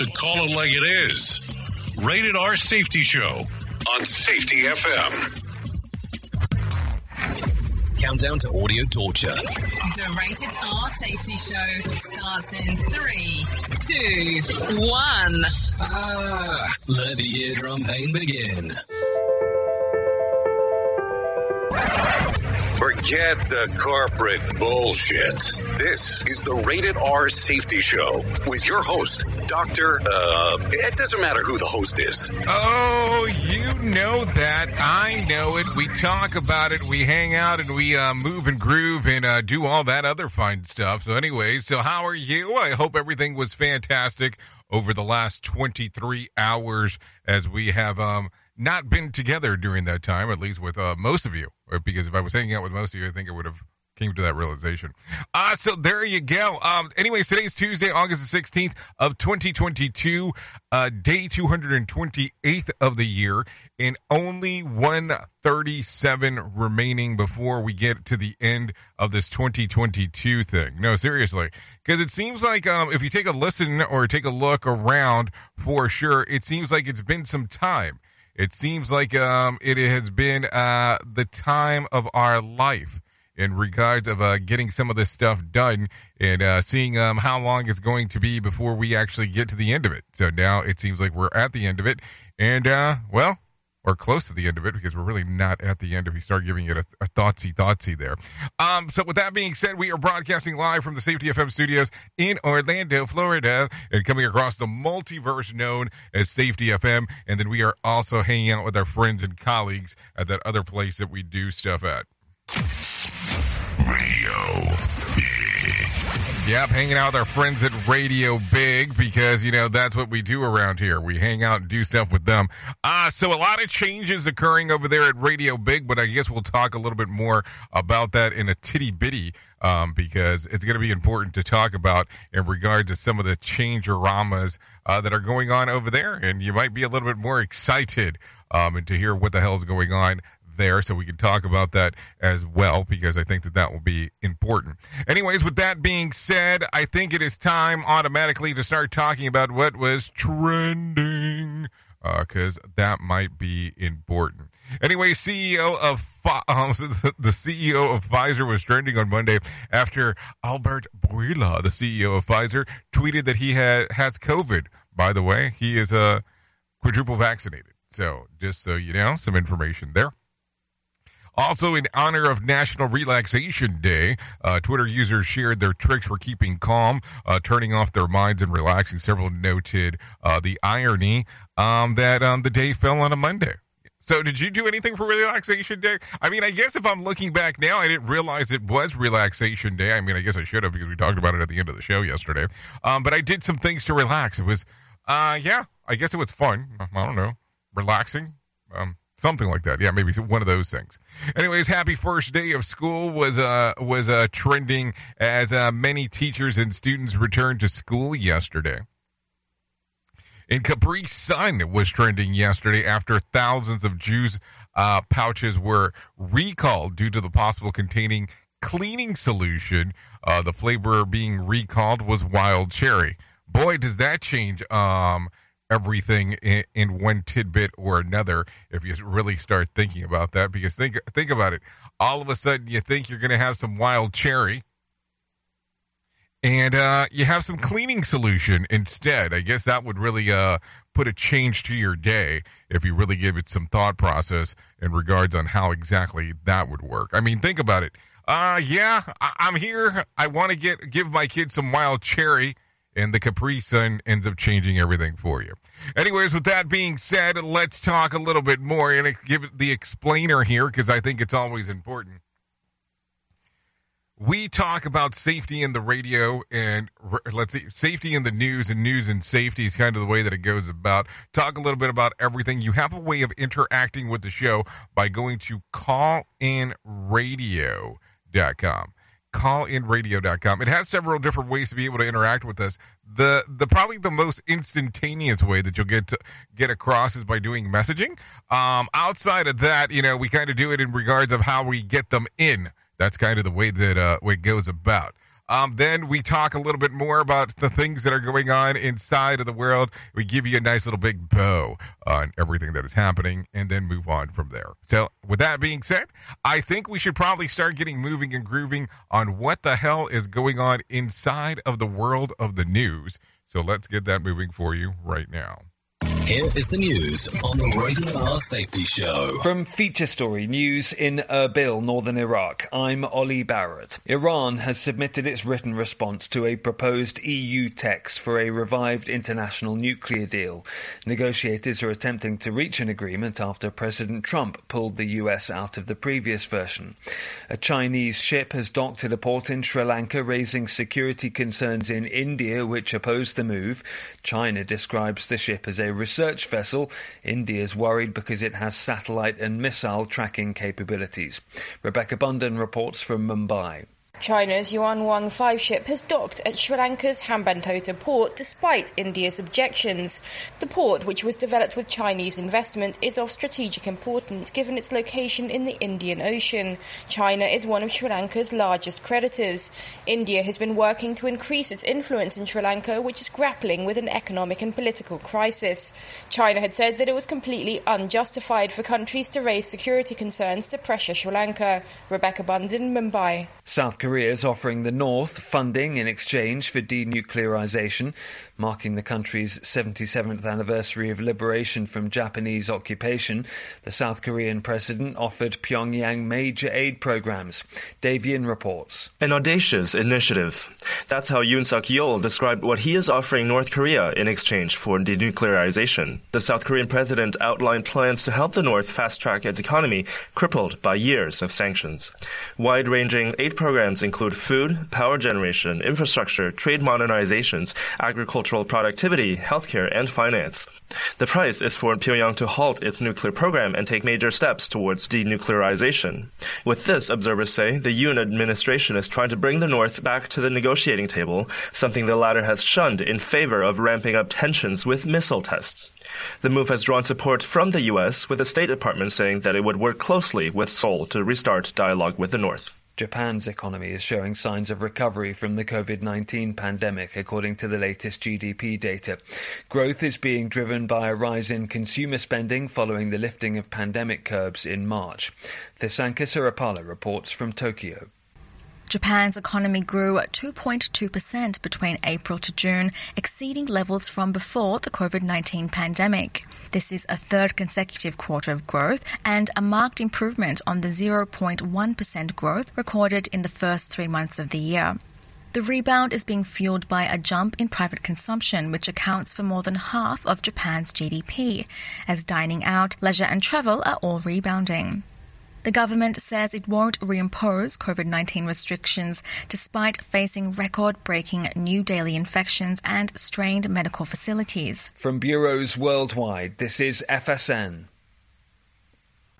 Really? Show with the balls to call it like it is. Rated R Safety Show on Safety FM. Countdown to audio torture. The Rated R Safety Show starts in three, two, one. Ah, let the eardrum pain begin. Forget the corporate bullshit. This is the Rated R Safety Show with your host, Dr. Uh, it doesn't matter who the host is. Oh, you know that. I know it. We talk about it. We hang out and we uh, move and groove and uh, do all that other fine stuff. So, anyway, so how are you? I hope everything was fantastic over the last 23 hours as we have um, not been together during that time, at least with uh, most of you. Because if I was hanging out with most of you, I think I would have came to that realization. Uh, so there you go. Um, anyways, today's Tuesday, August the 16th of 2022, uh, day 228th of the year, and only 137 remaining before we get to the end of this 2022 thing. No, seriously, because it seems like um, if you take a listen or take a look around for sure, it seems like it's been some time. It seems like um, it has been uh, the time of our life in regards of uh, getting some of this stuff done and uh, seeing um, how long it's going to be before we actually get to the end of it. So now it seems like we're at the end of it, and uh, well, or close to the end of it because we're really not at the end if you start giving it a, a thoughtsy thoughtsy there. Um, so with that being said, we are broadcasting live from the Safety FM studios in Orlando, Florida, and coming across the multiverse known as Safety FM. And then we are also hanging out with our friends and colleagues at that other place that we do stuff at. Radio Yep, hanging out with our friends at Radio Big because, you know, that's what we do around here. We hang out and do stuff with them. Uh, so a lot of changes occurring over there at Radio Big, but I guess we'll talk a little bit more about that in a titty bitty um, because it's going to be important to talk about in regard to some of the change-oramas uh, that are going on over there. And you might be a little bit more excited um, and to hear what the hell is going on there so we can talk about that as well because I think that that will be important. Anyways, with that being said, I think it is time automatically to start talking about what was trending because uh, that might be important. Anyway, CEO of um, the CEO of Pfizer was trending on Monday after Albert Bourla, the CEO of Pfizer, tweeted that he had has COVID. By the way, he is uh, quadruple vaccinated. So just so you know, some information there. Also, in honor of National Relaxation Day, uh, Twitter users shared their tricks for keeping calm, uh, turning off their minds, and relaxing. Several noted uh, the irony um, that um, the day fell on a Monday. So, did you do anything for Relaxation Day? I mean, I guess if I'm looking back now, I didn't realize it was Relaxation Day. I mean, I guess I should have because we talked about it at the end of the show yesterday. Um, but I did some things to relax. It was, uh, yeah, I guess it was fun. I don't know, relaxing. Um, something like that. Yeah, maybe one of those things. Anyways, happy first day of school was uh was uh trending as uh, many teachers and students returned to school yesterday. And Capri Sun was trending yesterday after thousands of juice uh, pouches were recalled due to the possible containing cleaning solution. Uh, the flavor being recalled was wild cherry. Boy, does that change um, everything in, in, one tidbit or another if you really start thinking about that because think think about it. All of a sudden you think you're going to have some wild cherry and uh, you have some cleaning solution instead. I guess that would really uh, put a change to your day if you really give it some thought process in regards on how exactly that would work. I mean think about it. Uh yeah I- i'm here. I want to get give my kids some wild cherry and the Capri Sun ends up changing everything for you. Anyways, with that being said, let's talk a little bit more and give the explainer here because I think it's always important. We talk about safety in the radio and let's see, safety in the news and news and safety is kind of the way that it goes about. Talk a little bit about everything. You have a way of interacting with the show by going to callinradio.com callinradio.com. It has several different ways to be able to interact with us. The the probably the most instantaneous way that you'll get to get across is by doing messaging. Um, outside of that, you know, we kind of do it in regards of how we get them in. That's kind of the way that uh, it goes about. Um, then we talk a little bit more about the things that are going on inside of the world. We give you a nice little big bow on everything that is happening and then move on from there. So, with that being said, I think we should probably start getting moving and grooving on what the hell is going on inside of the world of the news. So, let's get that moving for you right now. Here is the news on the Rated R Safety Show. From Feature Story News in Erbil, northern Iraq, I'm Ollie Barrett. Iran has submitted its written response to a proposed EU text for a revived international nuclear deal. Negotiators are attempting to reach an agreement after President Trump pulled the US out of the previous version. A Chinese ship has docked at a port in Sri Lanka, raising security concerns in India, which oppose the move. China describes the ship as a research vessel. India is worried because it has satellite and missile tracking capabilities. Rebecca Bunden reports from Mumbai. China's Yuan Wang 5 ship has docked at Sri Lanka's Hambantota port despite India's objections. The port, which was developed with Chinese investment, is of strategic importance given its location in the Indian Ocean. China is one of Sri Lanka's largest creditors. India has been working to increase its influence in Sri Lanka, which is grappling with an economic and political crisis. China had said that it was completely unjustified for countries to raise security concerns to pressure Sri Lanka. Rebecca Bunden, Mumbai. South Korea is offering the North funding in exchange for denuclearization, marking the country's 77th anniversary of liberation from Japanese occupation. The South Korean president offered Pyongyang major aid programs. Davian reports. An audacious initiative. That's how Yoon Suk Yeol described what he is offering North Korea in exchange for denuclearization. The South Korean president outlined plans to help the North fast track its economy crippled by years of sanctions. Wide ranging aid programs include food, power generation, infrastructure, trade modernizations, agricultural productivity, healthcare, and finance. The price is for Pyongyang to halt its nuclear program and take major steps towards denuclearization. With this, observers say, the Yoon administration is trying to bring the North back to the negotiating table, something the latter has shunned in favor of ramping up tensions with missile tests. The move has drawn support from the U.S., with the State Department saying that it would work closely with Seoul to restart dialogue with the North. Japan's economy is showing signs of recovery from the COVID 19 pandemic, according to the latest GDP data. Growth is being driven by a rise in consumer spending following the lifting of pandemic curbs in March. Thisanka Sarapala reports from Tokyo. Japan's economy grew 2.2% between April to June, exceeding levels from before the COVID 19 pandemic. This is a third consecutive quarter of growth and a marked improvement on the 0.1% growth recorded in the first three months of the year. The rebound is being fueled by a jump in private consumption, which accounts for more than half of Japan's GDP, as dining out, leisure, and travel are all rebounding. The government says it won't reimpose COVID 19 restrictions despite facing record breaking new daily infections and strained medical facilities. From bureaus worldwide, this is FSN.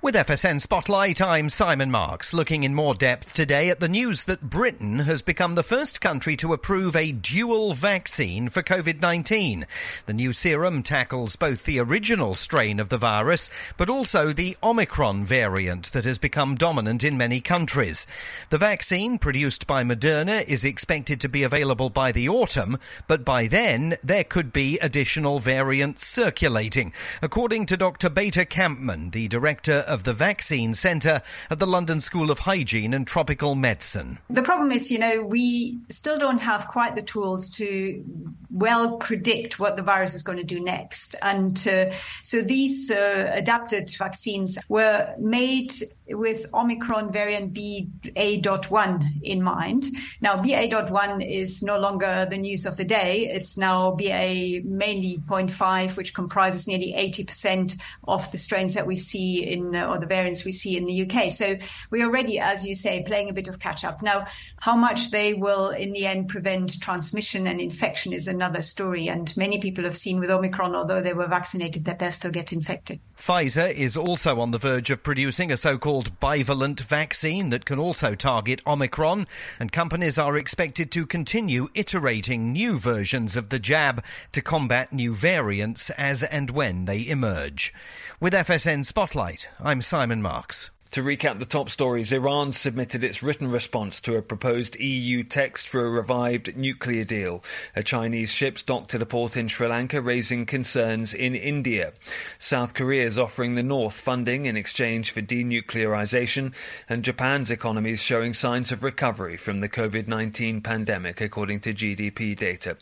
With FSN Spotlight, I'm Simon Marks, looking in more depth today at the news that Britain has become the first country to approve a dual vaccine for COVID 19. The new serum tackles both the original strain of the virus, but also the Omicron variant that has become dominant in many countries. The vaccine, produced by Moderna, is expected to be available by the autumn, but by then there could be additional variants circulating, according to Dr. Beate Kampmann, the director of the Vaccine Centre at the London School of Hygiene and Tropical Medicine. The problem is, you know, we still don't have quite the tools to well predict what the virus is going to do next. And uh, so these uh, adapted vaccines were made with Omicron variant BA.1 in mind. Now, BA.1 is no longer the news of the day. It's now BA mainly 0.5, which comprises nearly 80% of the strains that we see in, uh, or the variants we see in the UK. So we're already, as you say, playing a bit of catch up. Now, how much they will in the end prevent transmission and infection is another story. And many people have seen with Omicron, although they were vaccinated, that they still get infected. Pfizer is also on the verge of producing a so called bivalent vaccine that can also target Omicron, and companies are expected to continue iterating new versions of the jab to combat new variants as and when they emerge. With FSN Spotlight, I'm Simon Marks. To recap the top stories, Iran submitted its written response to a proposed EU text for a revived nuclear deal. A Chinese ship docked at a port in Sri Lanka, raising concerns in India. South Korea is offering the North funding in exchange for denuclearization, and Japan's economy is showing signs of recovery from the COVID 19 pandemic, according to GDP data.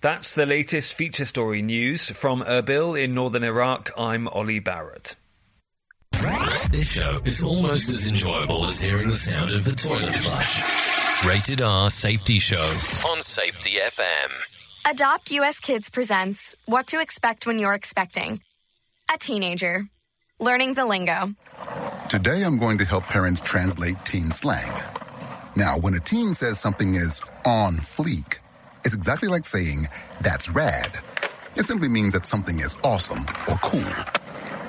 That's the latest feature story news. From Erbil in northern Iraq, I'm Ollie Barrett. This show is almost as enjoyable as hearing the sound of the toilet flush. Rated R Safety Show on Safety FM. Adopt US Kids presents What to Expect When You're Expecting. A teenager. Learning the lingo. Today I'm going to help parents translate teen slang. Now, when a teen says something is on fleek, it's exactly like saying, that's rad. It simply means that something is awesome or cool.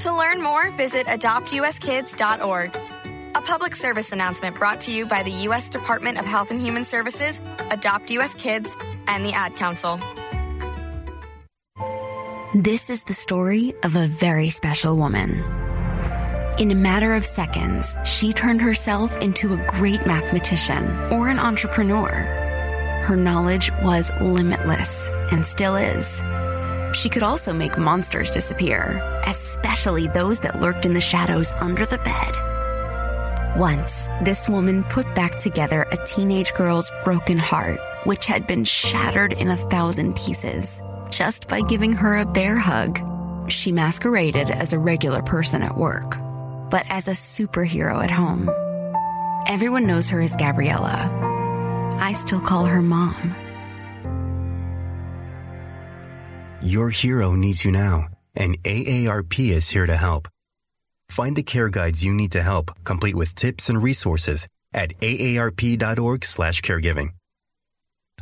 To learn more, visit adoptuskids.org. A public service announcement brought to you by the U.S. Department of Health and Human Services, Adopt U.S. Kids, and the Ad Council. This is the story of a very special woman. In a matter of seconds, she turned herself into a great mathematician or an entrepreneur. Her knowledge was limitless and still is. She could also make monsters disappear, especially those that lurked in the shadows under the bed. Once, this woman put back together a teenage girl's broken heart, which had been shattered in a thousand pieces, just by giving her a bear hug. She masqueraded as a regular person at work, but as a superhero at home. Everyone knows her as Gabriella. I still call her mom. Your hero needs you now, and AARP is here to help. Find the care guides you need to help, complete with tips and resources at aarp.org/caregiving.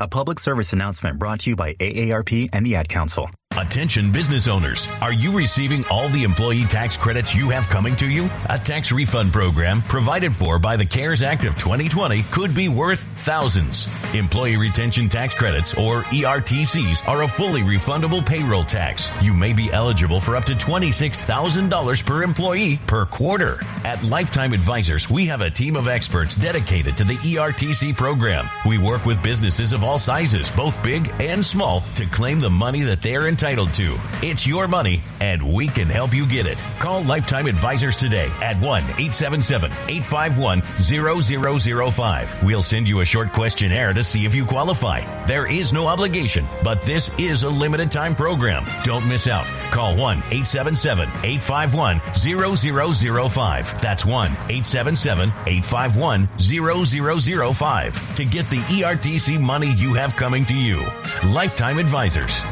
A public service announcement brought to you by AARP and the Ad Council. Attention business owners. Are you receiving all the employee tax credits you have coming to you? A tax refund program provided for by the CARES Act of 2020 could be worth thousands. Employee retention tax credits or ERTCs are a fully refundable payroll tax. You may be eligible for up to $26,000 per employee per quarter. At Lifetime Advisors, we have a team of experts dedicated to the ERTC program. We work with businesses of all sizes, both big and small, to claim the money that they're entitled to. It's your money, and we can help you get it. Call Lifetime Advisors today at 1 877 851 0005. We'll send you a short questionnaire to see if you qualify. There is no obligation, but this is a limited time program. Don't miss out. Call 1 877 851 0005. That's 1 877 851 0005 to get the ERTC money you have coming to you. Lifetime Advisors.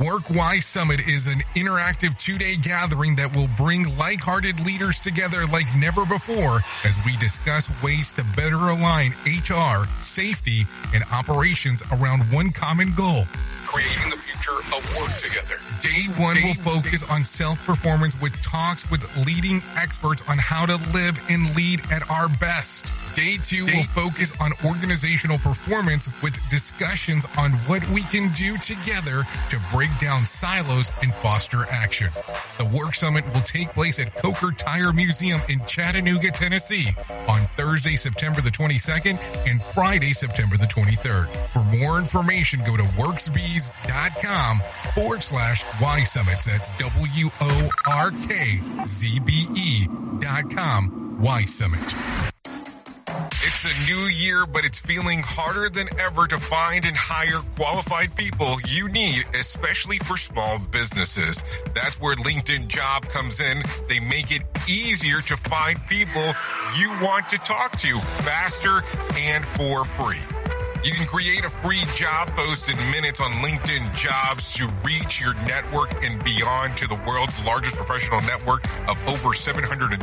Work Y Summit is an interactive two day gathering that will bring like hearted leaders together like never before as we discuss ways to better align HR, safety, and operations around one common goal creating the future of work together. Day one will focus on self performance with talks with leading experts on how to live and lead at our best. Day two will focus on organizational performance with discussions on what we can do together to break down silos and foster action. The Work Summit will take place at Coker Tire Museum in Chattanooga, Tennessee on Thursday, September the 22nd and Friday, September the 23rd. For more information, go to workzbe.com forward slash. That's W O R K Z B E dot com. It's a new year, but it's feeling harder than ever to find and hire qualified people you need, especially for small businesses. That's where LinkedIn Job comes in. They make it easier to find people you want to talk to faster and for free. You can create a free job post in minutes on LinkedIn Jobs to reach your network and beyond to the world's largest professional network of over 770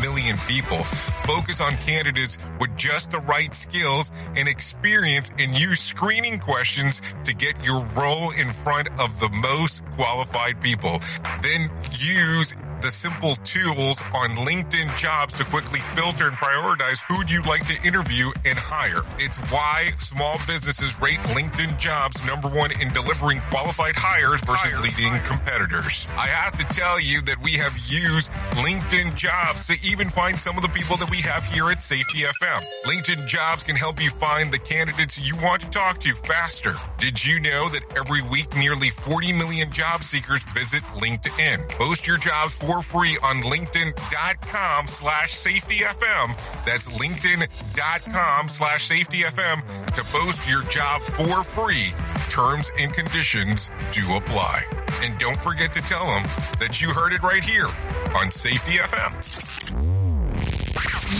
million people. Focus on candidates with just the right skills and experience and use screening questions to get your role in front of the most qualified people. Then use the simple tools on LinkedIn jobs to quickly filter and prioritize who you'd you like to interview and hire. It's why small businesses rate LinkedIn jobs number one in delivering qualified hires versus leading competitors. I have to tell you that we have used LinkedIn jobs to even find some of the people that we have here at Safety FM. LinkedIn jobs can help you find the candidates you want to talk to faster. Did you know that every week nearly 40 million job seekers visit LinkedIn? Post your jobs for free on linkedin.com slash safetyfm. That's linkedin.com slash safetyfm to post your job for free. Terms and conditions do apply. And don't forget to tell them that you heard it right here on Safety FM.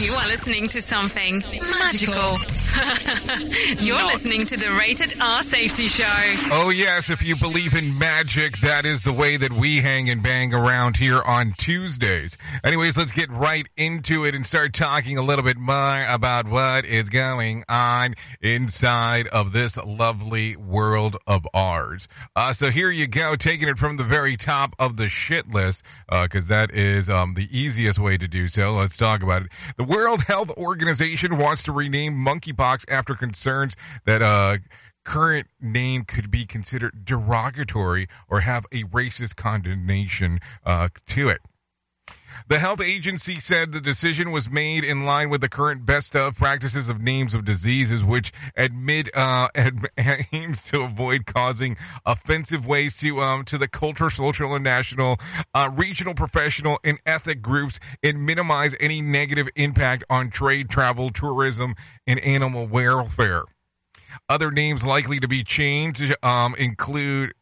You are listening to something magical. You're Not. listening to the Rated R Safety Show. Oh, yes. If you believe in magic, that is the way that we hang and bang around here on Tuesdays. Anyways, let's get right into it and start talking a little bit more about what is going on inside of this lovely world of ours. Uh, so here you go, taking it from the very top of the shit list, because that is um, the easiest way to do so. Let's talk about it. The World Health Organization wants to rename monkeypox after concerns that uh, current name could be considered derogatory or have a racist condemnation uh, to it. The health agency said the decision was made in line with the current best of practices of names of diseases, which admit uh, ad- aims to avoid causing offensive ways to um, to the cultural, social, and national, uh, regional, professional, and ethnic groups, and minimize any negative impact on trade, travel, tourism, and animal welfare. Other names likely to be changed um, include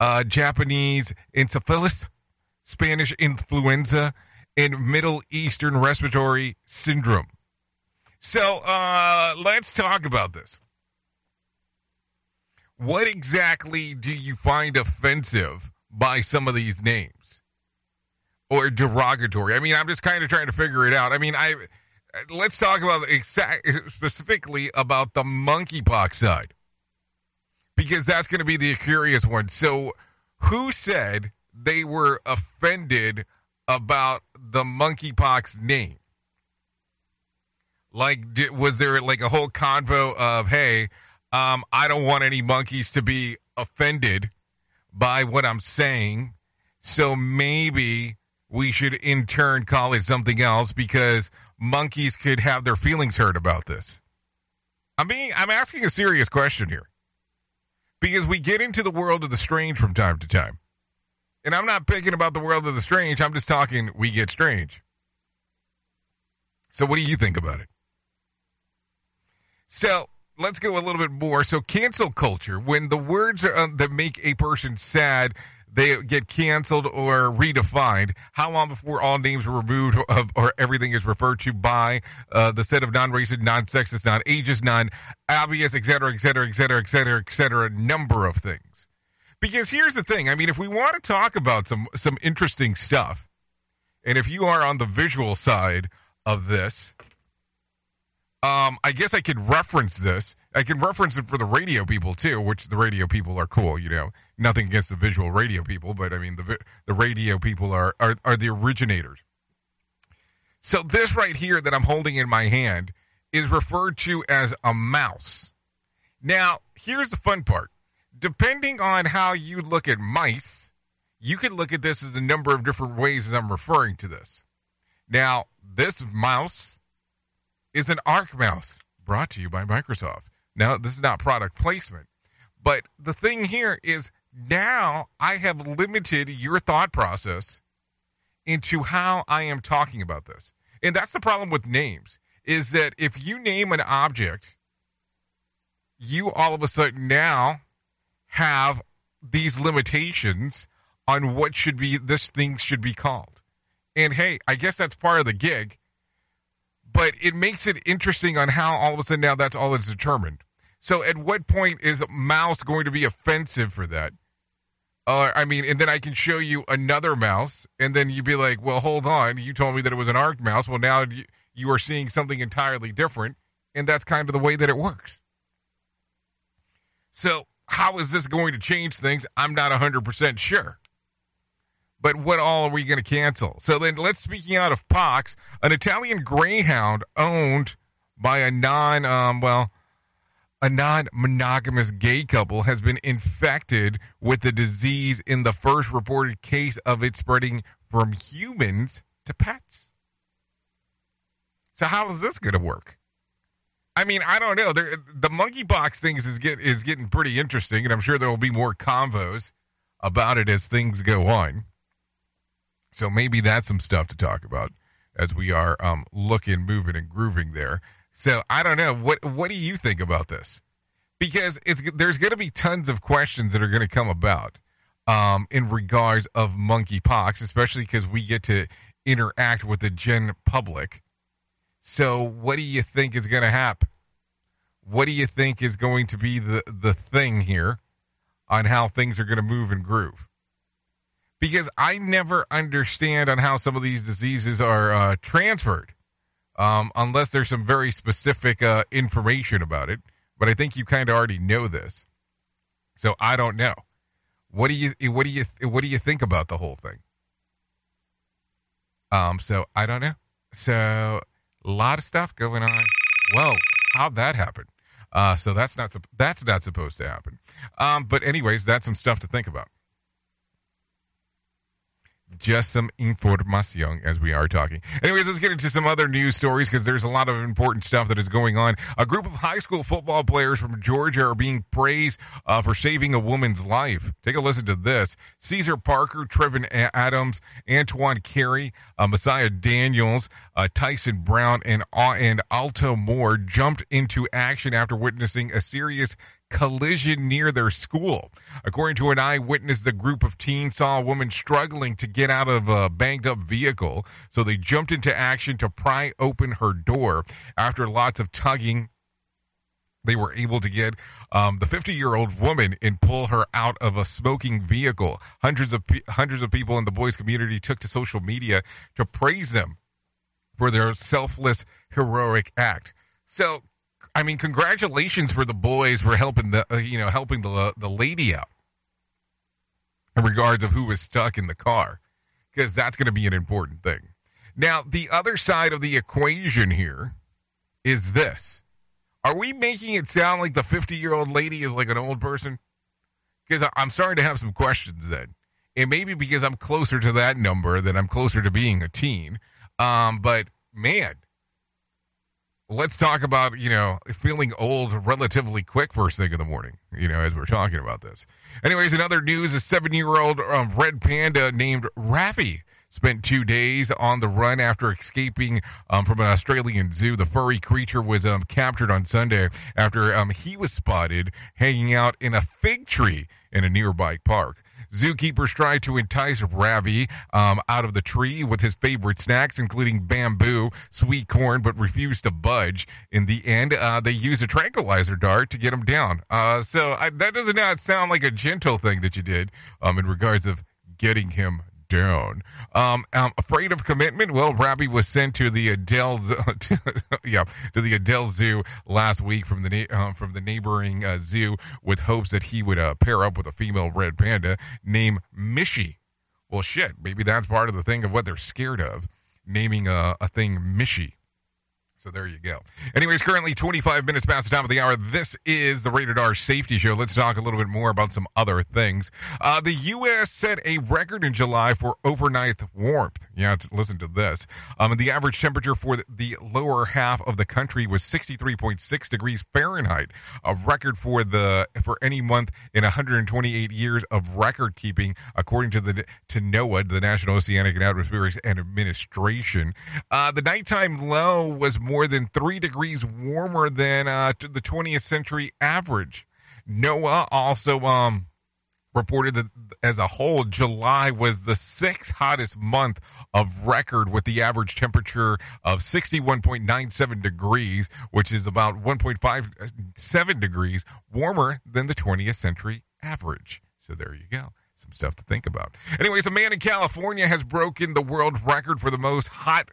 uh, Japanese encephalitis, Spanish influenza, and Middle Eastern respiratory syndrome. So uh, let's talk about this. What exactly do you find offensive by some of these names or derogatory? I mean, I'm just kind of trying to figure it out. I mean, I let's talk about exact specifically about the monkeypox side because that's going to be the curious one. So, who said they were offended about the monkeypox name? Like, did, was there like a whole convo of, hey, um, I don't want any monkeys to be offended by what I'm saying, so maybe we should in turn call it something else because monkeys could have their feelings hurt about this. I'm being, I'm asking a serious question here because we get into the world of the strange from time to time. And I'm not picking about the world of the strange. I'm just talking we get strange. So what do you think about it? So let's go a little bit more. So cancel culture, when the words are, uh, that make a person sad, they get canceled or redefined. How long before all names are removed of, or everything is referred to by uh, the set of non-racist, non-sexist, non-ageist, non-obvious, et cetera, et cetera, et cetera, et cetera, et cetera, number of things. Because here's the thing. I mean, if we want to talk about some some interesting stuff, and if you are on the visual side of this, um, I guess I could reference this. I can reference it for the radio people too, which the radio people are cool. You know, nothing against the visual radio people, but I mean the the radio people are are, are the originators. So this right here that I'm holding in my hand is referred to as a mouse. Now, here's the fun part. Depending on how you look at mice, you can look at this as a number of different ways as I'm referring to this. Now, this mouse is an Arc mouse brought to you by Microsoft. Now, this is not product placement, but the thing here is now I have limited your thought process into how I am talking about this. And that's the problem with names is that if you name an object, you all of a sudden now have these limitations on what should be this thing should be called. And hey, I guess that's part of the gig, but it makes it interesting on how all of a sudden now that's all it's determined. So at what point is mouse going to be offensive for that? Uh, I mean, and then I can show you another mouse, and then you'd be like, well, hold on. You told me that it was an arc mouse. Well, now you, you are seeing something entirely different, and that's kind of the way that it works. So, how is this going to change things? I'm not 100% sure. But what all are we going to cancel? So then let's speaking out of pox, an Italian greyhound owned by a non um, well a non-monogamous gay couple has been infected with the disease in the first reported case of it spreading from humans to pets. So how is this going to work? I mean, I don't know. There, the monkeypox things is get is getting pretty interesting, and I'm sure there will be more convos about it as things go on. So maybe that's some stuff to talk about as we are um, looking, moving, and grooving there. So I don't know. What what do you think about this? Because it's there's going to be tons of questions that are going to come about um, in regards of monkeypox, especially because we get to interact with the gen public. So what do you think is going to happen? What do you think is going to be the the thing here on how things are going to move and groove? Because I never understand on how some of these diseases are uh, transferred um, unless there's some very specific uh, information about it. But I think you kind of already know this, so I don't know. What do you what do you what do you think about the whole thing? Um, so I don't know. So a lot of stuff going on. Whoa, how'd that happen? Uh, so that's not that's not supposed to happen. Um, but anyways, that's some stuff to think about just some information as we are talking. Anyways, let's get into some other news stories because there's a lot of important stuff that is going on. A group of high school football players from Georgia are being praised uh, for saving a woman's life. Take a listen to this. Caesar Parker, Trevin Adams, Antoine Carey, uh, Messiah Daniels, uh, Tyson Brown, and, and Alto Moore jumped into action after witnessing a serious collision near their school. According to an eyewitness, the group of teens saw a woman struggling to get out of a banged up vehicle, so they jumped into action to pry open her door. After lots of tugging, they were able to get um, the 50 year old woman and pull her out of a smoking vehicle. Hundreds of hundreds of people in the boys' community took to social media to praise them for their selfless, heroic act. So I mean, congratulations for the boys for helping the uh, you know helping the the lady out in regards of who was stuck in the car because that's going to be an important thing. Now, the other side of the equation here is this: Are we making it sound like the fifty-year-old lady is like an old person? Because I'm starting to have some questions then. And maybe because I'm closer to that number than I'm closer to being a teen. Um, but man, let's talk about you know feeling old relatively quick first thing in the morning you know as we're talking about this. Anyways in other news a seven year old um, red panda named Ravi spent two days on the run after escaping um, from an australian zoo. The furry creature was um, captured on sunday after um, he was spotted hanging out in a fig tree in a nearby park Zookeepers tried to entice Ravi um, out of the tree with his favorite snacks, including bamboo, sweet corn, but refused to budge. In the end, uh, they used a tranquilizer dart to get him down. Uh, so I, that does not sound like a gentle thing that you did um, in regards of getting him down. Um, um, afraid of commitment? Well, Ravi was sent to the Adele, to, yeah, to the Adele Zoo last week from the uh, from the neighboring uh, zoo with hopes that he would uh, pair up with a female red panda named Mishi. Well, shit, maybe that's part of the thing of what they're scared of, naming a, a thing Mishi. So there you go. Anyways, currently 25 minutes past the time of the hour. This is the Rated R Safety Show. Let's talk a little bit more about some other things. Uh, the U.S. set a record in July for overnight warmth. Yeah, listen to this. Um, the average temperature for the lower half of the country was 63.6 degrees Fahrenheit, a record for the for any month in 128 years of record keeping, according to the to NOAA, the National Oceanic and Atmospheric Administration. Uh, the nighttime low was more more than three degrees warmer than uh, the 20th century average. NOAA also um, reported that as a whole, July was the sixth hottest month of record with the average temperature of 61.97 degrees, which is about 1.57 degrees warmer than the 20th century average. So there you go. Some stuff to think about. Anyways, a man in California has broken the world record for the most hot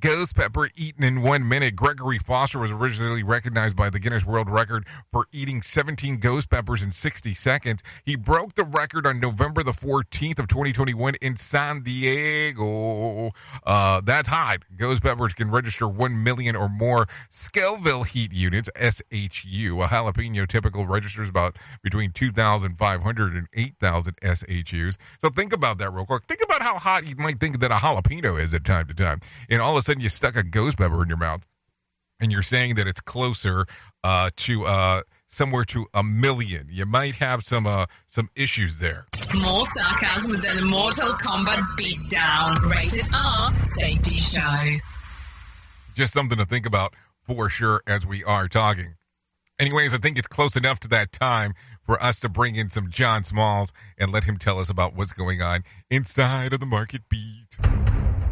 ghost pepper eaten in one minute. Gregory Foster was originally recognized by the Guinness World Record for eating 17 ghost peppers in 60 seconds. He broke the record on November the 14th of 2021 in San Diego. Uh, that's hot. Ghost peppers can register 1 million or more Scoville heat units, SHU. A jalapeno typical registers about between 2,500 and 8,000 SHUs. So think about that real quick. Think about how hot you might think that a jalapeno is at time to time. And all of sudden you stuck a ghost pepper in your mouth and you're saying that it's closer uh, to uh, somewhere to a million. You might have some uh, some issues there. More sarcasm than a Mortal Kombat beatdown. Rated R Safety Show. Just something to think about for sure as we are talking. Anyways, I think it's close enough to that time for us to bring in some John Smalls and let him tell us about what's going on inside of the market beat.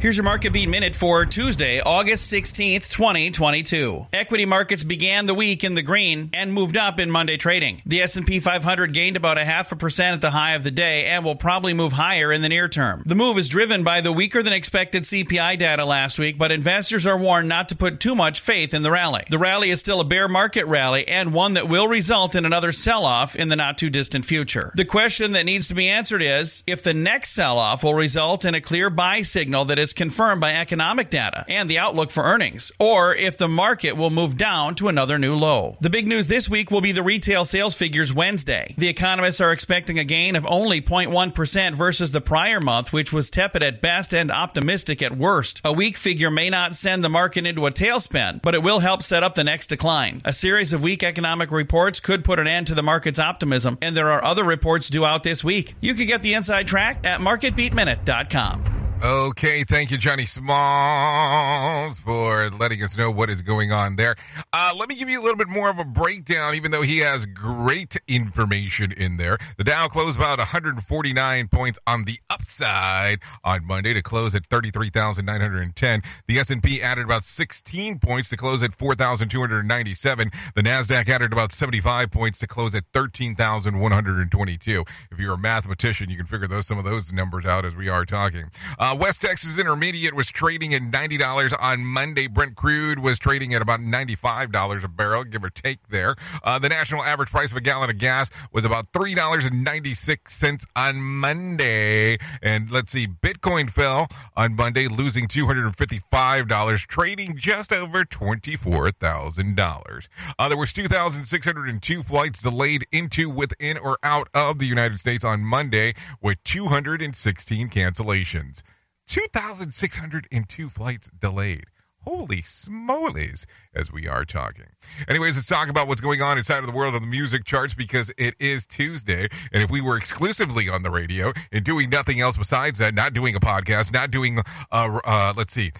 Here's your market beat minute for Tuesday, August 16th, 2022. Equity markets began the week in the green and moved up in Monday trading. The S&P 500 gained about a half a percent at the high of the day and will probably move higher in the near term. The move is driven by the weaker than expected CPI data last week, but investors are warned not to put too much faith in the rally. The rally is still a bear market rally and one that will result in another sell-off in the not too distant future. The question that needs to be answered is if the next sell-off will result in a clear buy signal that is confirmed by economic data and the outlook for earnings, or if the market will move down to another new low. The big news this week will be the retail sales figures Wednesday. The economists are expecting a gain of only 0.1% versus the prior month, which was tepid at best and optimistic at worst. A weak figure may not send the market into a tailspin, but it will help set up the next decline. A series of weak economic reports could put an end to the market's optimism, and there are other reports due out this week. You can get the inside track at marketbeatminute.com. Okay, thank you, Johnny Smalls, for letting us know what is going on there. Uh, let me give you a little bit more of a breakdown, even though he has great information in there. The Dow closed about 149 points on the upside on Monday to close at 33,910. The S&P added about 16 points to close at 4,297. The Nasdaq added about 75 points to close at 13,122. If you're a mathematician, you can figure those some of those numbers out as we are talking. Uh, West Texas Intermediate was trading at $90 on Monday. Brent crude was trading at about $95 a barrel, give or take there. Uh, the national average price of a gallon of gas was about $3.96 on Monday. And let's see, Bitcoin fell on Monday, losing $255, trading just over $24,000. Uh, there was 2,602 flights delayed into, within, or out of the United States on Monday, with 216 cancellations. 2,602 flights delayed. Holy smolies, as we are talking. Anyways, let's talk about what's going on inside of the world of the music charts because it is Tuesday. And if we were exclusively on the radio and doing nothing else besides that, not doing a podcast, not doing, uh, uh, let's see,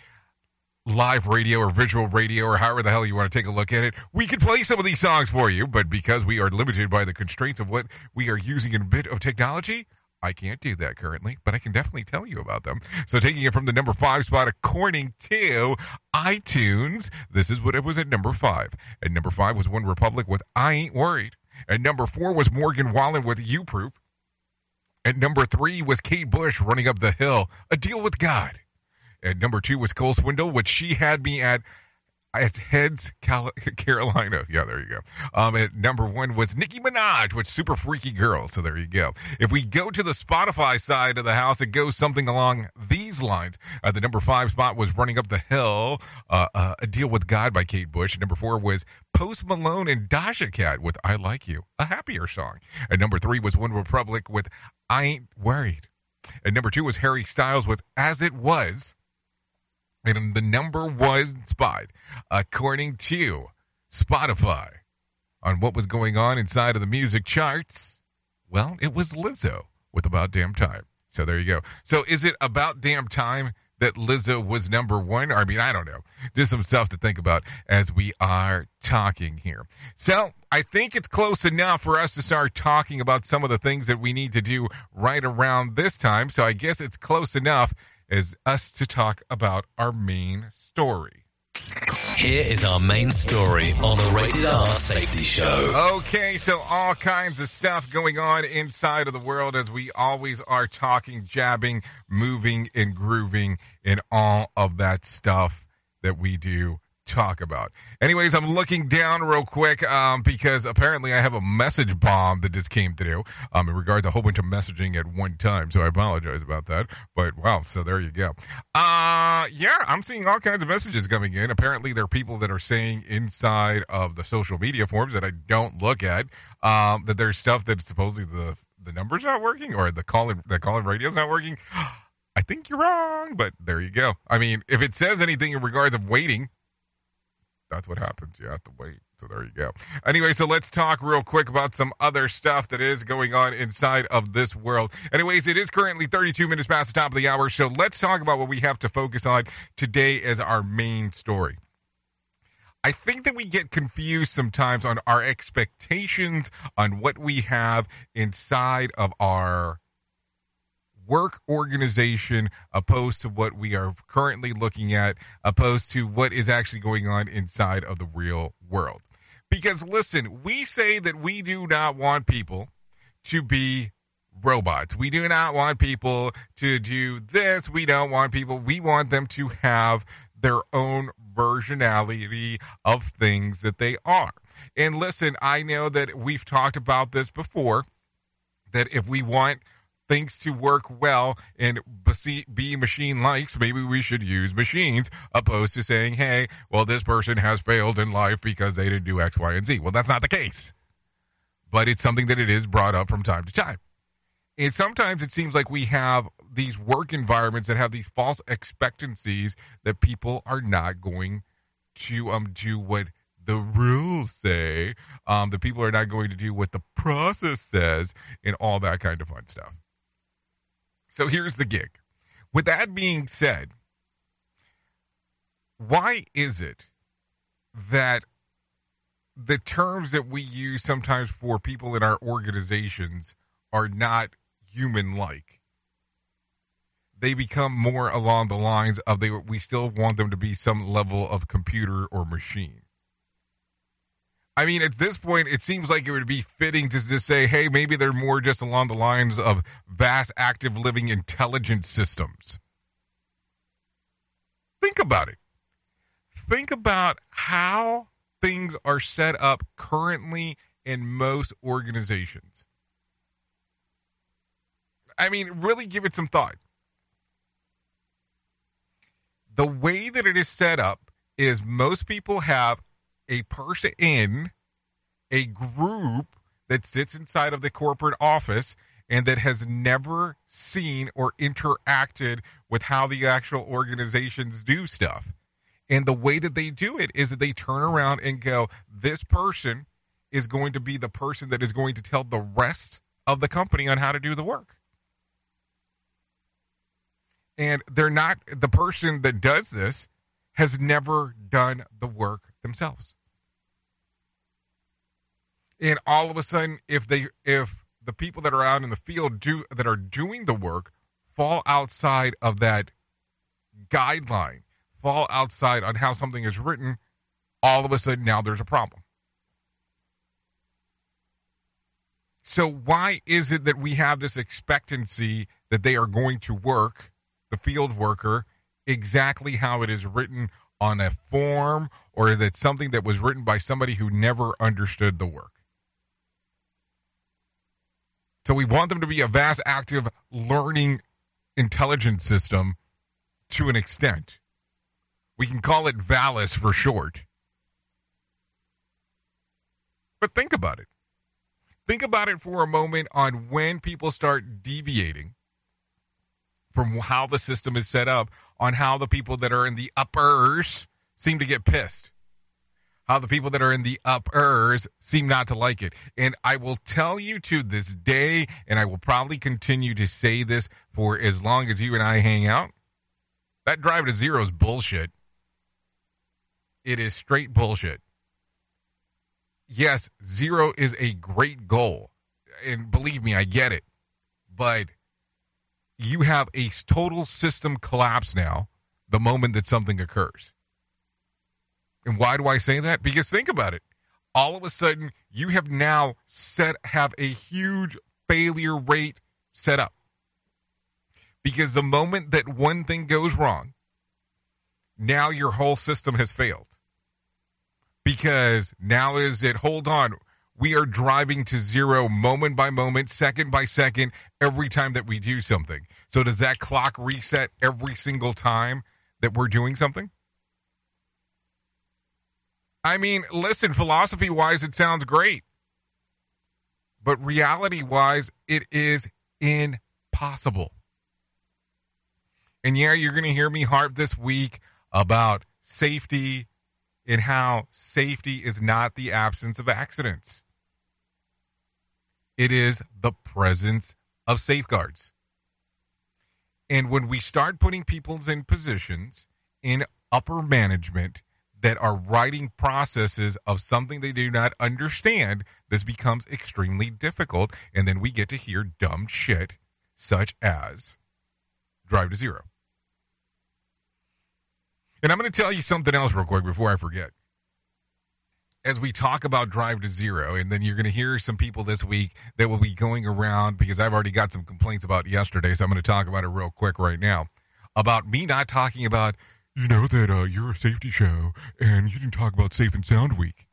live radio or visual radio or however the hell you want to take a look at it, we could play some of these songs for you. But because we are limited by the constraints of what we are using in a bit of technology, I can't do that currently, but I can definitely tell you about them. So, taking it from the number five spot, according to iTunes, this is what it was at number five. At number five was One Republic with I Ain't Worried. At number four was Morgan Wallen with You Proof. At number three was Kate Bush running up the hill, A Deal with God. At number two was Cole Swindle, which she had me at at Heads, Carolina. Yeah, there you go. Um, at number one was Nicki Minaj with Super Freaky Girl. So there you go. If we go to the Spotify side of the house, it goes something along these lines. Uh, the number five spot was Running Up the Hill, uh, uh, A Deal with God by Kate Bush. Number four was Post Malone and Doja Cat with I Like You, a happier song. And number three was One Republic with I Ain't Worried. And number two was Harry Styles with As It Was. And the number one spot, according to Spotify, on what was going on inside of the music charts, well, it was Lizzo with About Damn Time. So there you go. So is it about damn time that Lizzo was number one? I mean, I don't know. Just some stuff to think about as we are talking here. So I think it's close enough for us to start talking about some of the things that we need to do right around this time. So I guess it's close enough as us to talk about our main story. Here is our main story on the Rated R Safety Show. Okay, so all kinds of stuff going on inside of the world as we always are talking, jabbing, moving, and grooving, and all of that stuff that we do talk about. Anyways, I'm looking down real quick um, because apparently I have a message bomb that just came through um, in regards to a whole bunch of messaging at one time. So I apologize about that. But wow, so there you go. Uh, yeah, I'm seeing all kinds of messages coming in. Apparently, there are people that are saying inside of the social media forums that I don't look at um, that there's stuff that supposedly the the number's not working or the calling the calling radio's not working. I think you're wrong, but there you go. I mean, if it says anything in regards of waiting, that's what happens. You have to wait. So there you go. Anyway, so let's talk real quick about some other stuff that is going on inside of this world. Anyways, it is currently 32 minutes past the top of the hour. So let's talk about what we have to focus on today as our main story. I think that we get confused sometimes on our expectations on what we have inside of our work organization opposed to what we are currently looking at, opposed to what is actually going on inside of the real world. Because listen, we say that we do not want people to be robots. We do not want people to do this. We don't want people, we want them to have their own versionality of things that they are. And listen, I know that we've talked about this before that if we want things to work well and be machine likes, maybe we should use machines opposed to saying, hey, well, this person has failed in life because they didn't do X, Y, and Z. Well, that's not the case. But it's something that it is brought up from time to time. And sometimes it seems like we have these work environments that have these false expectancies that people are not going to um do what the rules say. Um, the people are not going to do what the process says, and all that kind of fun stuff. So here's the gig. With that being said, why is it that the terms that we use sometimes for people in our organizations are not human like? They become more along the lines of they we still want them to be some level of computer or machine. I mean, at this point, it seems like it would be fitting to just say, hey, maybe they're more just along the lines of vast, active, living intelligence systems. Think about it. Think about how things are set up currently in most organizations. I mean, really give it some thought. The way that it is set up is most people have a person in a group that sits inside of the corporate office and that has never seen or interacted with how the actual organizations do stuff. And the way that they do it is that they turn around and go, this person is going to be the person that is going to tell the rest of the company on how to do the work. And they're not, the person that does this has never done the work themselves. And all of a sudden, if they if the people that are out in the field do that are doing the work fall outside of that guideline, fall outside on how something is written, all of a sudden now there's a problem. So why is it that we have this expectancy that they are going to work, the field worker, exactly how it is written on a form or is it something that was written by somebody who never understood the work? So we want them to be a vast, active, learning intelligence system to an extent. We can call it VALIS for short. But think about it. Think about it for a moment on when people start deviating from how the system is set up, on how the people that are in the uppers seem to get pissed how the people that are in the uppers seem not to like it. And I will tell you to this day, and I will probably continue to say this for as long as you and I hang out. That drive to zero is bullshit. It is straight bullshit. Yes, zero is a great goal. And believe me, I get it. But you have a total system collapse now the moment that something occurs. And why do I say that? Because think about it. All of a sudden, you have now set have a huge failure rate set up. Because the moment that one thing goes wrong, now your whole system has failed. Because now is it, hold on, we are driving to zero moment by moment, second by second, every time that we do something. So does that clock reset every single time that we're doing something? I mean, listen, philosophy wise, it sounds great. But reality wise, it is impossible. And yeah, you're going to hear me harp this week about safety and how safety is not the absence of accidents, it is the presence of safeguards. And when we start putting people in positions in upper management that are writing processes of something they do not understand, this becomes extremely difficult. And then we get to hear dumb shit such as drive to zero. And I'm going to tell you something else real quick before I forget. As we talk about drive to zero, and then you're going to hear some people this week that will be going around because I've already got some complaints about yesterday, so I'm going to talk about it real quick right now. About me not talking about, you know, that uh, you're a safety show and you didn't talk about Safe and Sound Week.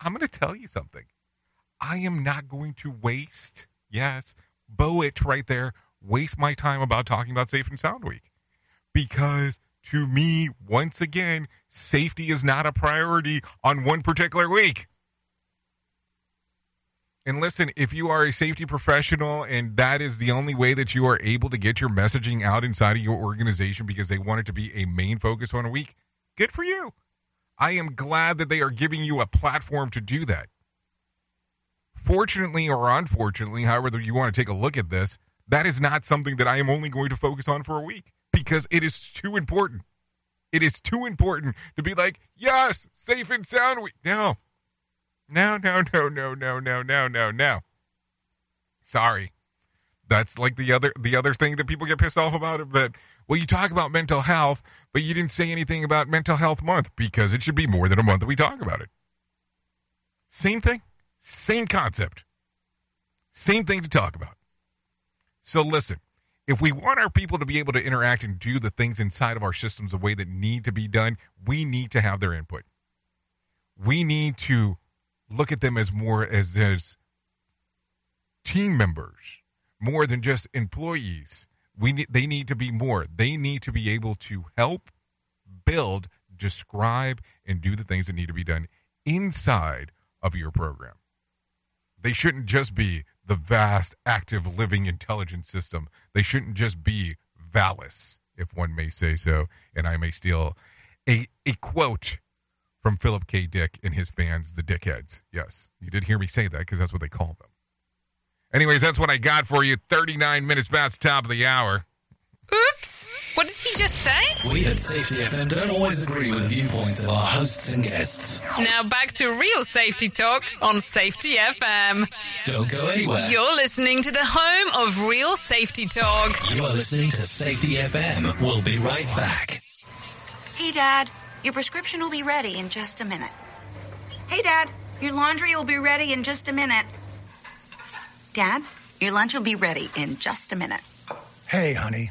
I'm going to tell you something. I am not going to waste, yes, bow it right there, waste my time about talking about Safe and Sound Week because to me, once again, safety is not a priority on one particular week. And listen, if you are a safety professional and that is the only way that you are able to get your messaging out inside of your organization because they want it to be a main focus on a week, good for you. I am glad that they are giving you a platform to do that. Fortunately or unfortunately, however you want to take a look at this, that is not something that I am only going to focus on for a week because it is too important. It is too important to be like, yes, safe and sound. We no, no, no, no, no, no, no, no, no, no. Sorry, that's like the other the other thing that people get pissed off about. That well, you talk about mental health, but you didn't say anything about Mental Health Month because it should be more than a month that we talk about it. Same thing, same concept, same thing to talk about. So listen, if we want our people to be able to interact and do the things inside of our systems the way that need to be done, we need to have their input. We need to look at them as more as, as team members, more than just employees. We need, they need to be more. They need to be able to help build, describe, and do the things that need to be done inside of your program. They shouldn't just be the vast, active, living intelligence system. They shouldn't just be Valis, if one may say so. And I may steal a, a quote from Philip K. Dick and his fans, the Dickheads. Yes, you did hear me say that because that's what they call them. Anyways, that's what I got for you. 39 minutes past the top of the hour. Oops! What did he just say? We at Safety FM don't always agree with viewpoints of our hosts and guests. Now back to real safety talk on Safety FM. Don't go anywhere. You're listening to the home of real safety talk. You are listening to Safety FM. We'll be right back. Hey, Dad, your prescription will be ready in just a minute. Hey, Dad, your laundry will be ready in just a minute. Dad, your lunch will be ready in just a minute. Hey, honey,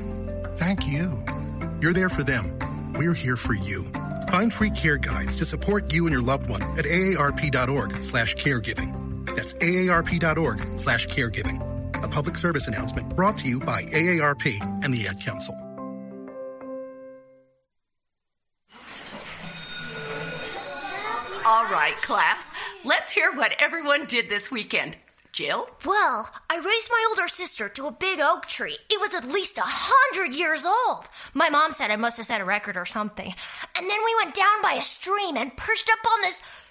Thank you. You're there for them. We're here for you. Find free care guides to support you and your loved one at aarp.org slash caregiving. That's aarp.org slash caregiving. A public service announcement brought to you by AARP and the Ad Council. All right, class, let's hear what everyone did this weekend. Jill? Well, I raised my older sister to a big oak tree. It was at least a hundred years old. My mom said I must have set a record or something. And then we went down by a stream and perched up on this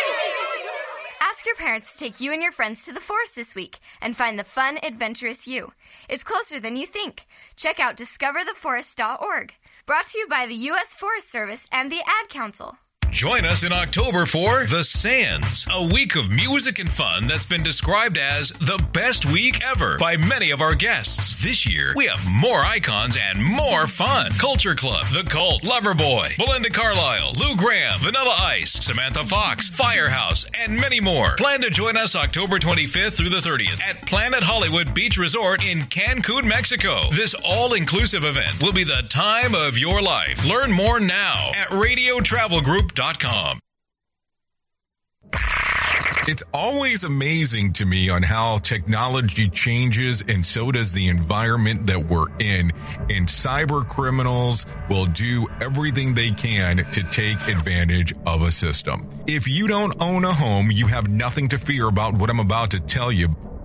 Ask your parents to take you and your friends to the forest this week and find the fun, adventurous you. It's closer than you think. Check out discovertheforest.org. Brought to you by the U.S. Forest Service and the Ad Council. Join us in October for The Sands, a week of music and fun that's been described as the best week ever by many of our guests. This year, we have more icons and more fun. Culture Club, The Cult, Loverboy, Belinda Carlisle, Lou Gramm, Vanilla Ice, Samantha Fox, Firehouse, and many more. Plan to join us October 25th through the 30th at Planet Hollywood Beach Resort in Cancun, Mexico. This all inclusive event will be the time of your life. Learn more now at radiotravelgroup.com. It's always amazing to me on how technology changes and so does the environment that we're in. And cyber criminals will do everything they can to take advantage of a system. If you don't own a home, you have nothing to fear about what I'm about to tell you.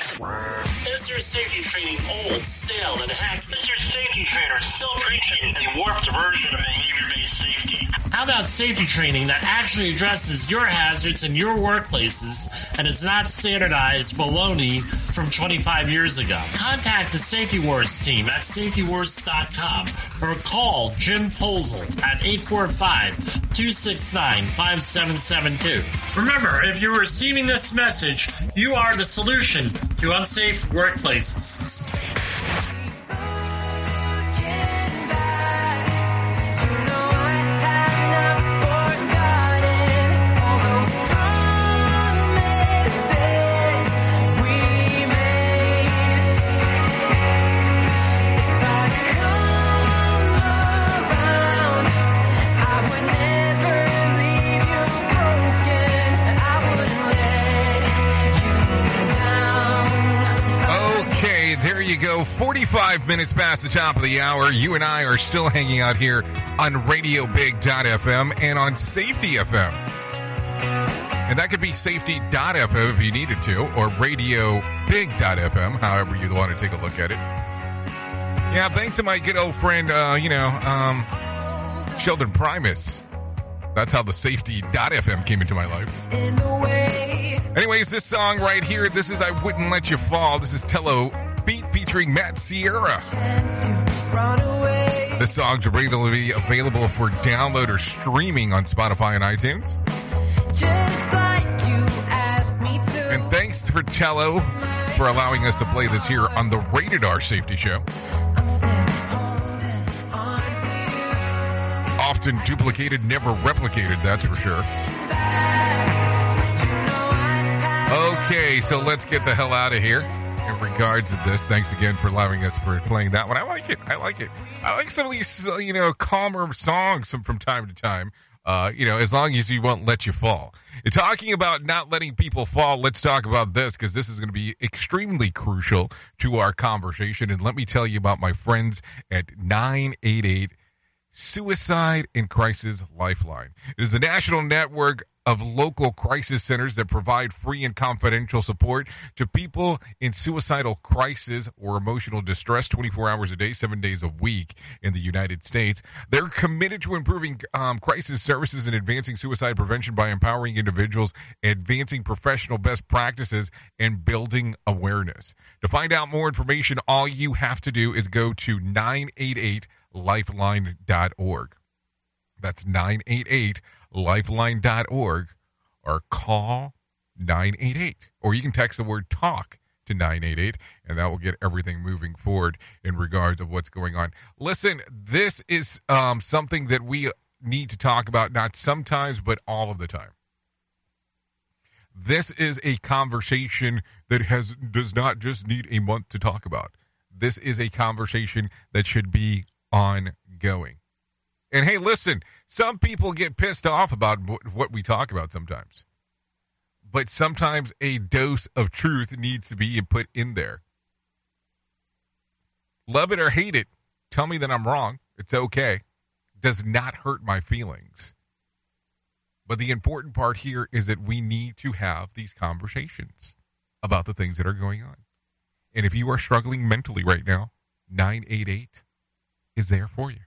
Is your safety training old, stale, and hacked? Is your safety trainer still preaching a warped version of behavior-based safety? How about safety training that actually addresses your hazards in your workplaces and is not standardized baloney from 25 years ago? Contact the Safety Wars team at safetywars.com or call Jim Posel at 845-269-5772. Remember, if you're receiving this message, you are the solution to unsafe workplaces. There go. 45 minutes past the top of the hour. You and I are still hanging out here on RadioBig.fm and on Safety FM. And that could be safety.fm if you needed to, or radiobig.fm, however you want to take a look at it. Yeah, thanks to my good old friend, uh, you know, um, Sheldon Primus. That's how the safety.fm came into my life. Anyways, this song right here, this is I Wouldn't Let You Fall. This is Tello Beat featuring Matt Sierra. The song Jabrita will be available for download or streaming on Spotify and iTunes. Like and thanks for Tello for allowing us to play this here on the Rated R Safety Show. Often duplicated, never replicated, that's for sure. Okay, so let's get the hell out of here. In regards to this, thanks again for allowing us for playing that one. I like it. I like it. I like some of these, uh, you know, calmer songs from, from time to time. Uh, you know, as long as you won't let you fall. Talking about not letting people fall, let's talk about this because this is going to be extremely crucial to our conversation. And let me tell you about my friends at 988 Suicide and Crisis Lifeline. It is the national network of local crisis centers that provide free and confidential support to people in suicidal crisis or emotional distress 24 hours a day, seven days a week in the United States. They're committed to improving um, crisis services and advancing suicide prevention by empowering individuals, advancing professional best practices, and building awareness. To find out more information, all you have to do is go to 988lifeline.org. That's 988 lifeline.org or call 988 or you can text the word talk to 988 and that will get everything moving forward in regards of what's going on. Listen this is um, something that we need to talk about not sometimes but all of the time. This is a conversation that has does not just need a month to talk about. This is a conversation that should be ongoing. And hey listen some people get pissed off about what we talk about sometimes. But sometimes a dose of truth needs to be put in there. Love it or hate it, tell me that I'm wrong. It's okay. Does not hurt my feelings. But the important part here is that we need to have these conversations about the things that are going on. And if you are struggling mentally right now, 988 is there for you.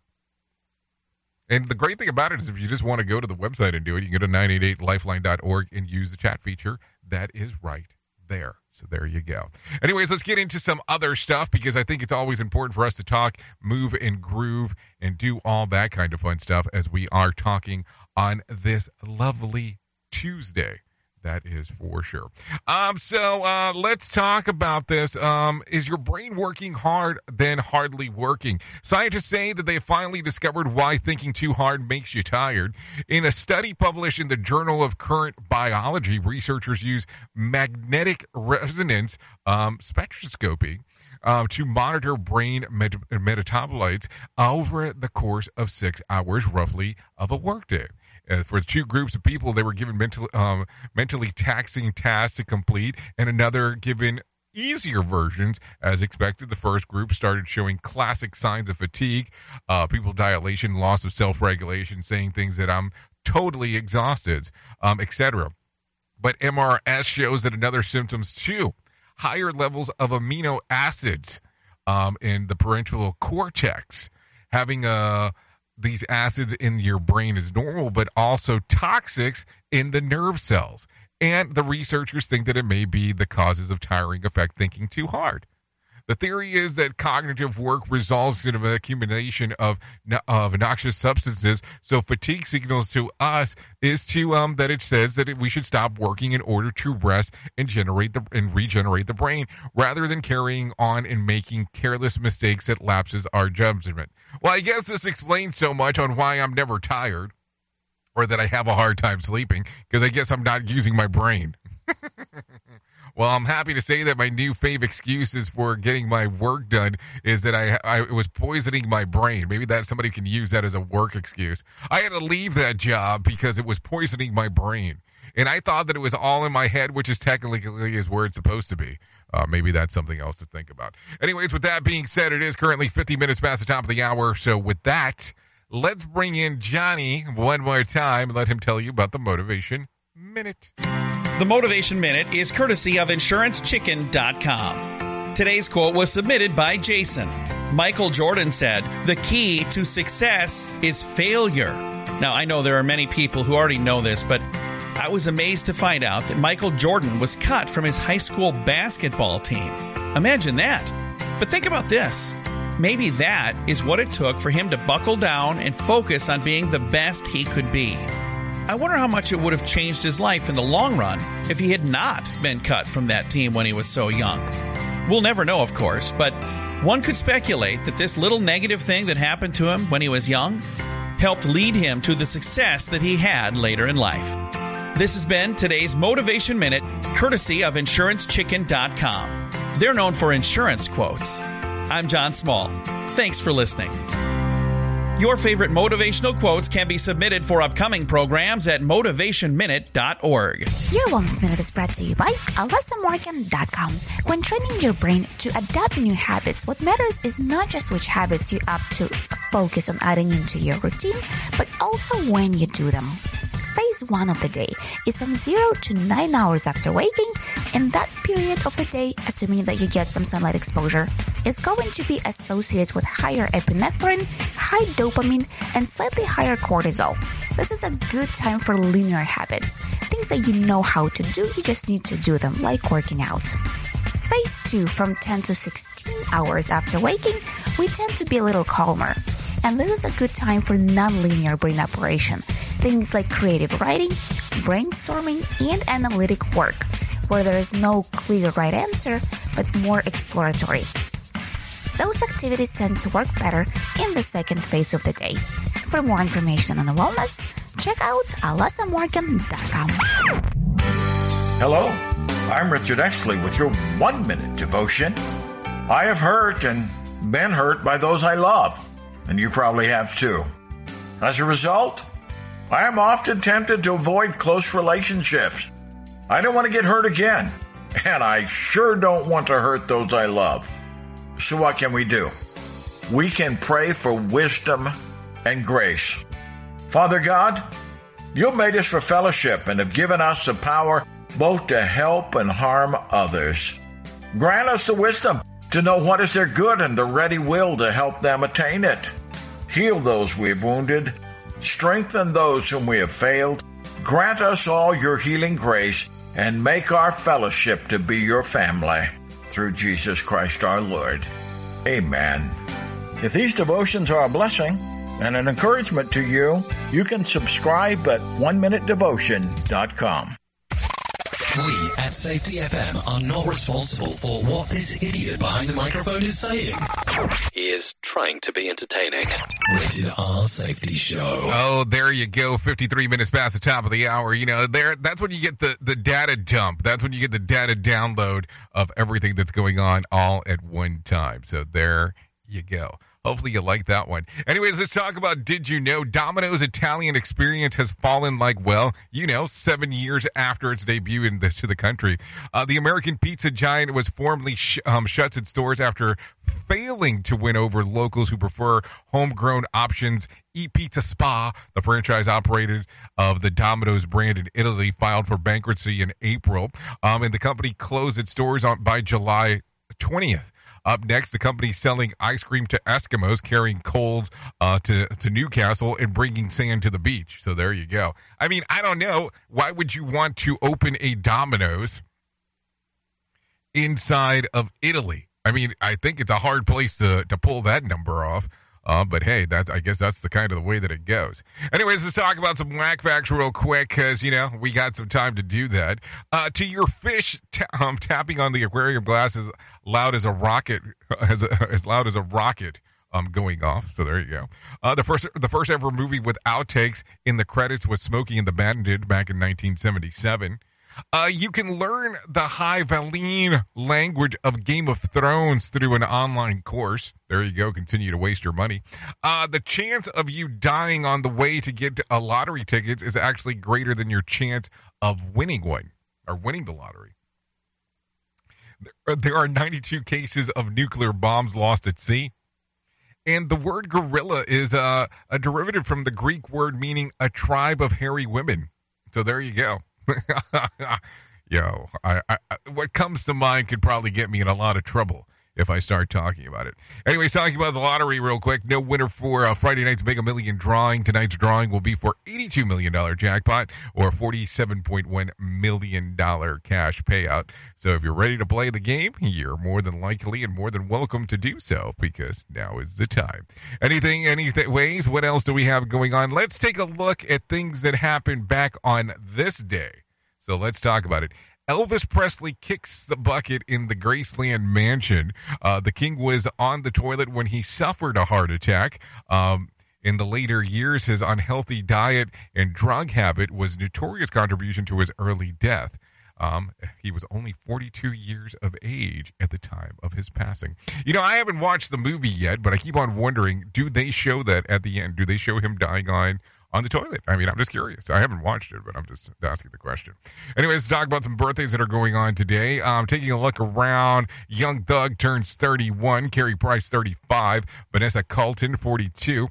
And the great thing about it is if you just want to go to the website and do it, you can go to 988lifeline.org and use the chat feature. That is right there. So there you go. Anyways, let's get into some other stuff because I think it's always important for us to talk, move, and groove and do all that kind of fun stuff as we are talking on this lovely Tuesday. That is for sure. Um, so uh, let's talk about this. Um, is your brain working hard, then hardly working? Scientists say that they finally discovered why thinking too hard makes you tired. In a study published in the Journal of Current Biology, researchers use magnetic resonance um, spectroscopy. Uh, to monitor brain met- metabolites over the course of six hours, roughly, of a workday. Uh, for two groups of people, they were given mental, um, mentally taxing tasks to complete, and another given easier versions. As expected, the first group started showing classic signs of fatigue, uh, pupil dilation, loss of self regulation, saying things that I'm totally exhausted, um, etc. But MRS shows that another symptoms too higher levels of amino acids um, in the parental cortex, having a these acids in your brain is normal, but also toxics in the nerve cells. And the researchers think that it may be the causes of tiring effect thinking too hard. The theory is that cognitive work results in an accumulation of of noxious substances. So fatigue signals to us is to um that it says that we should stop working in order to rest and generate the and regenerate the brain rather than carrying on and making careless mistakes that lapses our judgment. Well, I guess this explains so much on why I'm never tired or that I have a hard time sleeping because I guess I'm not using my brain. Well, I'm happy to say that my new fave excuses for getting my work done is that I, I was poisoning my brain. Maybe that somebody can use that as a work excuse. I had to leave that job because it was poisoning my brain. And I thought that it was all in my head, which is technically is where it's supposed to be. Uh, maybe that's something else to think about. Anyways, with that being said, it is currently 50 minutes past the top of the hour. So with that, let's bring in Johnny one more time and let him tell you about the motivation minute. The Motivation Minute is courtesy of InsuranceChicken.com. Today's quote was submitted by Jason. Michael Jordan said, The key to success is failure. Now, I know there are many people who already know this, but I was amazed to find out that Michael Jordan was cut from his high school basketball team. Imagine that. But think about this. Maybe that is what it took for him to buckle down and focus on being the best he could be. I wonder how much it would have changed his life in the long run if he had not been cut from that team when he was so young. We'll never know, of course, but one could speculate that this little negative thing that happened to him when he was young helped lead him to the success that he had later in life. This has been today's Motivation Minute, courtesy of InsuranceChicken.com. They're known for insurance quotes. I'm John Small. Thanks for listening. Your favorite motivational quotes can be submitted for upcoming programs at motivationminute.org. Your Wellness Minute is brought to you by AlysaMorgan.com. When training your brain to adapt new habits, what matters is not just which habits you opt to focus on adding into your routine, but also when you do them. Phase one of the day is from 0 to 9 hours after waking, and that period of the day, assuming that you get some sunlight exposure, is going to be associated with higher epinephrine, high dopamine, and slightly higher cortisol. This is a good time for linear habits, things that you know how to do, you just need to do them, like working out. Phase 2 from 10 to 16 hours after waking, we tend to be a little calmer. And this is a good time for non-linear brain operation, things like creative writing, brainstorming, and analytic work, where there is no clear right answer, but more exploratory. Those activities tend to work better in the second phase of the day. For more information on wellness, check out alasamorgan.com. Hello, I'm Richard Exley with your one minute devotion. I have hurt and been hurt by those I love, and you probably have too. As a result, I am often tempted to avoid close relationships. I don't want to get hurt again, and I sure don't want to hurt those I love. So, what can we do? We can pray for wisdom and grace. Father God, you made us for fellowship and have given us the power both to help and harm others. Grant us the wisdom to know what is their good and the ready will to help them attain it. Heal those we have wounded, strengthen those whom we have failed, grant us all your healing grace, and make our fellowship to be your family. Through Jesus Christ our Lord. Amen. If these devotions are a blessing and an encouragement to you, you can subscribe at oneminutedevotion.com. We at Safety FM are not responsible for what this idiot behind the microphone is saying. He is trying to be entertaining. Rated R Safety Show. Oh, there you go. 53 minutes past the top of the hour. You know, there that's when you get the, the data dump. That's when you get the data download of everything that's going on all at one time. So there you go. Hopefully you like that one. Anyways, let's talk about Did You Know? Domino's Italian experience has fallen like, well, you know, seven years after its debut into the, country. Uh, the American pizza giant was formally sh- um, shuts its doors after failing to win over locals who prefer homegrown options. ePizza SpA, the franchise operated of the Domino's brand in Italy, filed for bankruptcy in April. Um, and the company closed its doors on, by July 20th. Up next, the company selling ice cream to Eskimos, carrying coals uh, to to Newcastle, and bringing sand to the beach. So there you go. I mean, I don't know why would you want to open a Domino's inside of Italy? I mean, I think it's a hard place to to pull that number off. Uh, but hey, that's I guess that's the kind of the way that it goes. Anyways, let's talk about some whack facts real quick because you know we got some time to do that. Uh, to your fish ta- um, tapping on the aquarium glass is loud as a rocket, as a, as loud as a rocket. Um, going off. So there you go. Uh, the first, the first ever movie with outtakes in the credits was Smokey and the Bandit back in 1977. Uh, you can learn the High Valyrian language of Game of Thrones through an online course. There you go. Continue to waste your money. Uh, the chance of you dying on the way to get a lottery tickets is actually greater than your chance of winning one or winning the lottery. There- are 92 cases of nuclear bombs lost at sea. And the word gorilla is uh, a derivative from the Greek word meaning a tribe of hairy women. So there you go. Yo, I, I, what comes to mind could probably get me in a lot of trouble if I start talking about it. Anyways, talking about the lottery real quick. No winner for uh, Friday night's Mega Million drawing. Tonight's drawing will be for $82 million jackpot or $47.1 million cash payout. So if you're ready to play the game, you're more than likely and more than welcome to do so because now is the time. Anything, anything, ways? What else do we have going on? Let's take a look at things that happened back on this day. So let's talk about it. Elvis Presley kicks the bucket in the Graceland mansion. Uh, the king was on the toilet when he suffered a heart attack. Um, In the later years, his unhealthy diet and drug habit was notorious contribution to his early death. Um, he was only 42 years of age at the time of his passing. You know, I haven't watched the movie yet, but I keep on wondering: Do they show that at the end? Do they show him dying on on the toilet? I mean, I'm just curious. I haven't watched it, but I'm just asking the question. Anyways, talk about some birthdays that are going on today. Um, taking a look around, Young Thug turns 31, Carrie Price 35, Vanessa Carlton 42.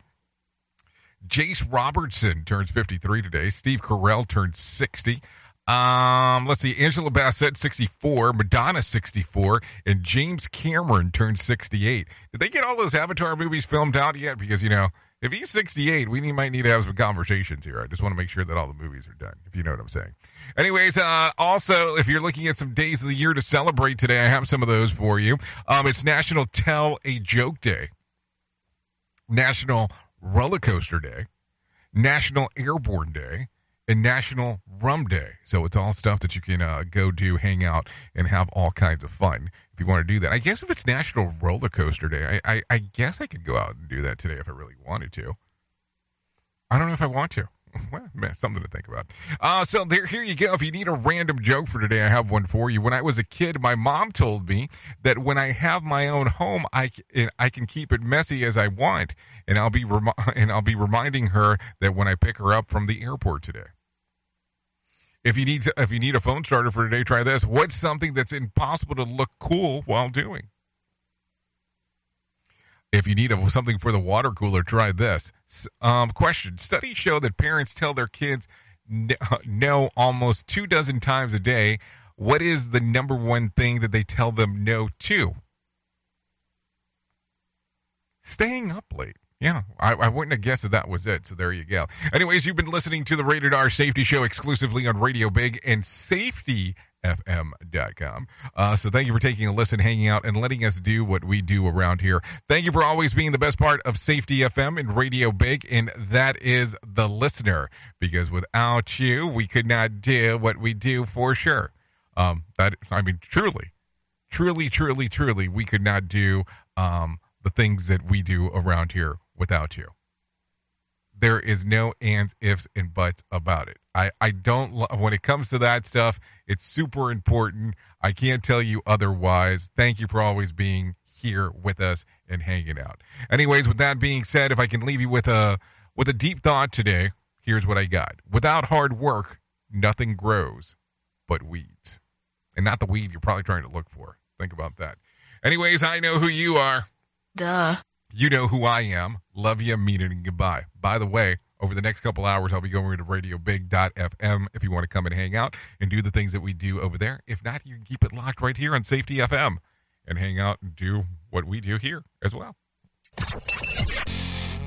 Jase Robertson turns 53 today. Steve Carell turns 60. Um, let's see, Angela Bassett, 64, Madonna, 64, and James Cameron turned 68. Did they get all those Avatar movies filmed out yet? Because, you know, if he's 68, we need, might need to have some conversations here. I just want to make sure that all the movies are done, if you know what I'm saying. Anyways, uh, also, if you're looking at some days of the year to celebrate today, I have some of those for you. Um, it's National Tell a Joke Day, National Roller Coaster Day, National Airborne Day, and National Rum Day. So it's all stuff that you can uh, go do, hang out, and have all kinds of fun if you want to do that. I guess if it's National Roller Coaster Day, I, I, I guess I could go out and do that today if I really wanted to. I don't know if I want to. Well, man, something to think about. Uh, so there, here you go. If you need a random joke for today, I have one for you. When I was a kid, my mom told me that when I have my own home, I I can keep it messy as I want, and I'll be remi- and I'll be reminding her that when I pick her up from the airport today. If you need to, if you need a phone starter for today, try this. What's something that's impossible to look cool while doing? If you need a, something for the water cooler, try this. Um, question: Studies show that parents tell their kids no almost two dozen times a day. What is the number one thing that they tell them no to? Staying up late. Yeah, I, I, wouldn't have guessed that that was it. So there you go. Anyways, you've been listening to the Rated R Safety Show exclusively on Radio Big and SafetyFM.com. Uh, so thank you for taking a listen, hanging out, and letting us do what we do around here. Thank you for always being the best part of Safety FM and Radio Big, and that is the listener. Because without you, we could not do what we do for sure. Um, that I mean, truly, truly, truly, truly, we could not do um, the things that we do around here without you. There is no ands, ifs, and buts about it. I, I don't, love when it comes to that stuff, it's super important. I can't tell you otherwise. Thank you for always being here with us and hanging out. Anyways, with that being said, if I can leave you with a, with a deep thought today, here's what I got. Without hard work, nothing grows but weeds. And not the weed you're probably trying to look for. Think about that. Anyways, I know who you are. Duh. You know who I am. Love you, mean it, and goodbye. By the way, over the next couple hours, I'll be going to radiobig.fm if you want to come and hang out and do the things that we do over there. If not, you can keep it locked right here on Safety FM and hang out and do what we do here as well.